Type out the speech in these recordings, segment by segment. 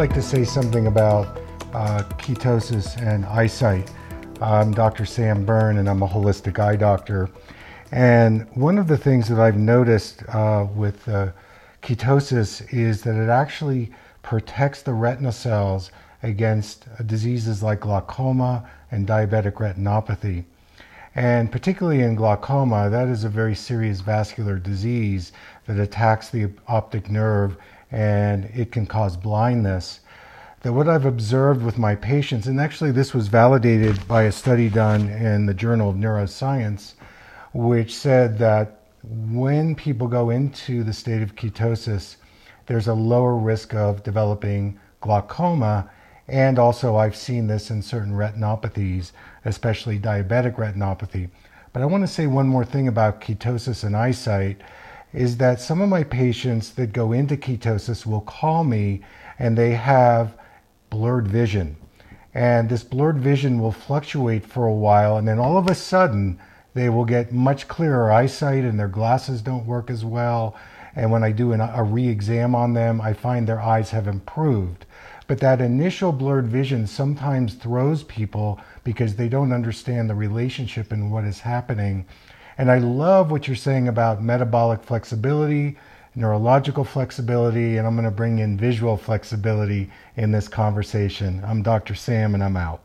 Like to say something about uh, ketosis and eyesight. I'm Dr. Sam Berne and I'm a holistic eye doctor. And one of the things that I've noticed uh, with uh, ketosis is that it actually protects the retina cells against diseases like glaucoma and diabetic retinopathy. And particularly in glaucoma, that is a very serious vascular disease that attacks the optic nerve and it can cause blindness that what I've observed with my patients, and actually this was validated by a study done in the Journal of Neuroscience, which said that when people go into the state of ketosis, there's a lower risk of developing glaucoma. And also, I've seen this in certain retinopathies, especially diabetic retinopathy. But I want to say one more thing about ketosis and eyesight is that some of my patients that go into ketosis will call me and they have blurred vision. And this blurred vision will fluctuate for a while, and then all of a sudden, they will get much clearer eyesight, and their glasses don't work as well. And when I do an, a re exam on them, I find their eyes have improved. But that initial blurred vision sometimes throws people because they don't understand the relationship and what is happening. And I love what you're saying about metabolic flexibility, neurological flexibility, and I'm going to bring in visual flexibility in this conversation. I'm Dr. Sam, and I'm out.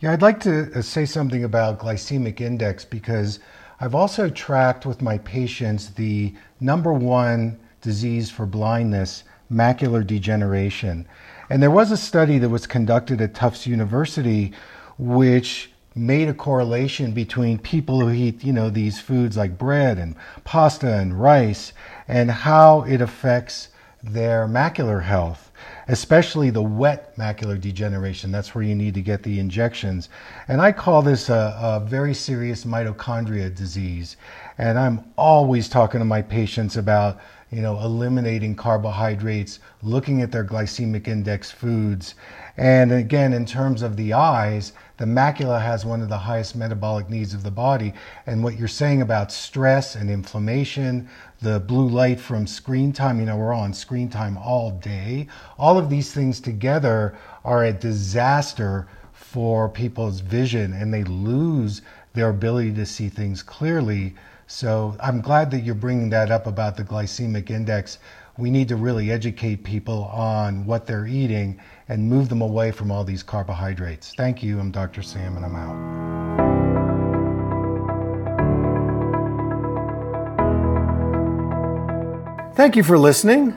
Yeah, I'd like to uh, say something about glycemic index because I've also tracked with my patients the number one disease for blindness, macular degeneration. And there was a study that was conducted at Tufts University which made a correlation between people who eat, you know, these foods like bread and pasta and rice and how it affects their macular health, especially the wet macular degeneration. That's where you need to get the injections. And I call this a, a very serious mitochondria disease. And I'm always talking to my patients about you know, eliminating carbohydrates, looking at their glycemic index foods. And again, in terms of the eyes, the macula has one of the highest metabolic needs of the body. And what you're saying about stress and inflammation, the blue light from screen time, you know, we're on screen time all day. All of these things together are a disaster for people's vision and they lose their ability to see things clearly so I'm glad that you're bringing that up about the glycemic index. We need to really educate people on what they're eating and move them away from all these carbohydrates. Thank you. I'm Dr. Sam and I'm out. Thank you for listening.